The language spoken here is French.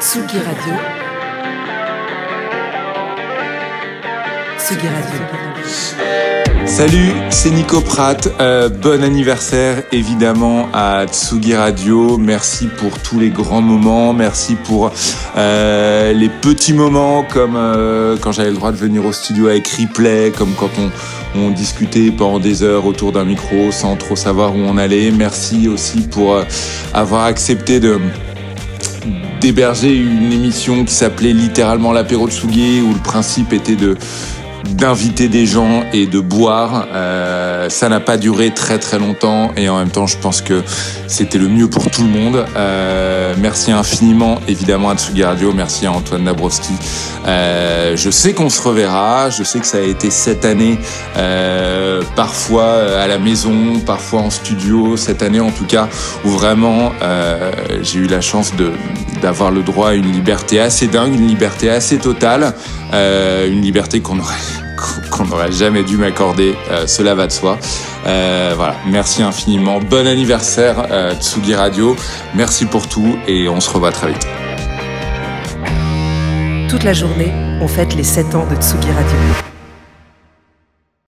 Tsugi Radio. Tsugi Radio. Salut, c'est Nico Pratt. Euh, bon anniversaire évidemment à Tsugi Radio. Merci pour tous les grands moments. Merci pour euh, les petits moments comme euh, quand j'avais le droit de venir au studio avec Replay, comme quand on, discutait pendant des heures autour d'un micro sans trop savoir où on allait. Merci aussi pour avoir accepté de d'héberger une émission qui s'appelait littéralement l'apéro de Tsugi où le principe était de d'inviter des gens et de boire. Euh, ça n'a pas duré très très longtemps et en même temps je pense que c'était le mieux pour tout le monde. Euh, merci infiniment évidemment à Tsugi Radio, merci à Antoine Dabrowski. Euh, je sais qu'on se reverra, je sais que ça a été cette année, euh, parfois à la maison, parfois en studio, cette année en tout cas, où vraiment j'ai eu la chance de d'avoir le droit à une liberté assez dingue, une liberté assez totale, euh, une liberté qu'on aurait n'aurait jamais dû m'accorder, euh, cela va de soi. Euh, voilà, merci infiniment, bon anniversaire Tsugi Radio, merci pour tout et on se revoit très vite. Toute la journée, on fête les 7 ans de Tsugi Radio.